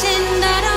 सुन्दर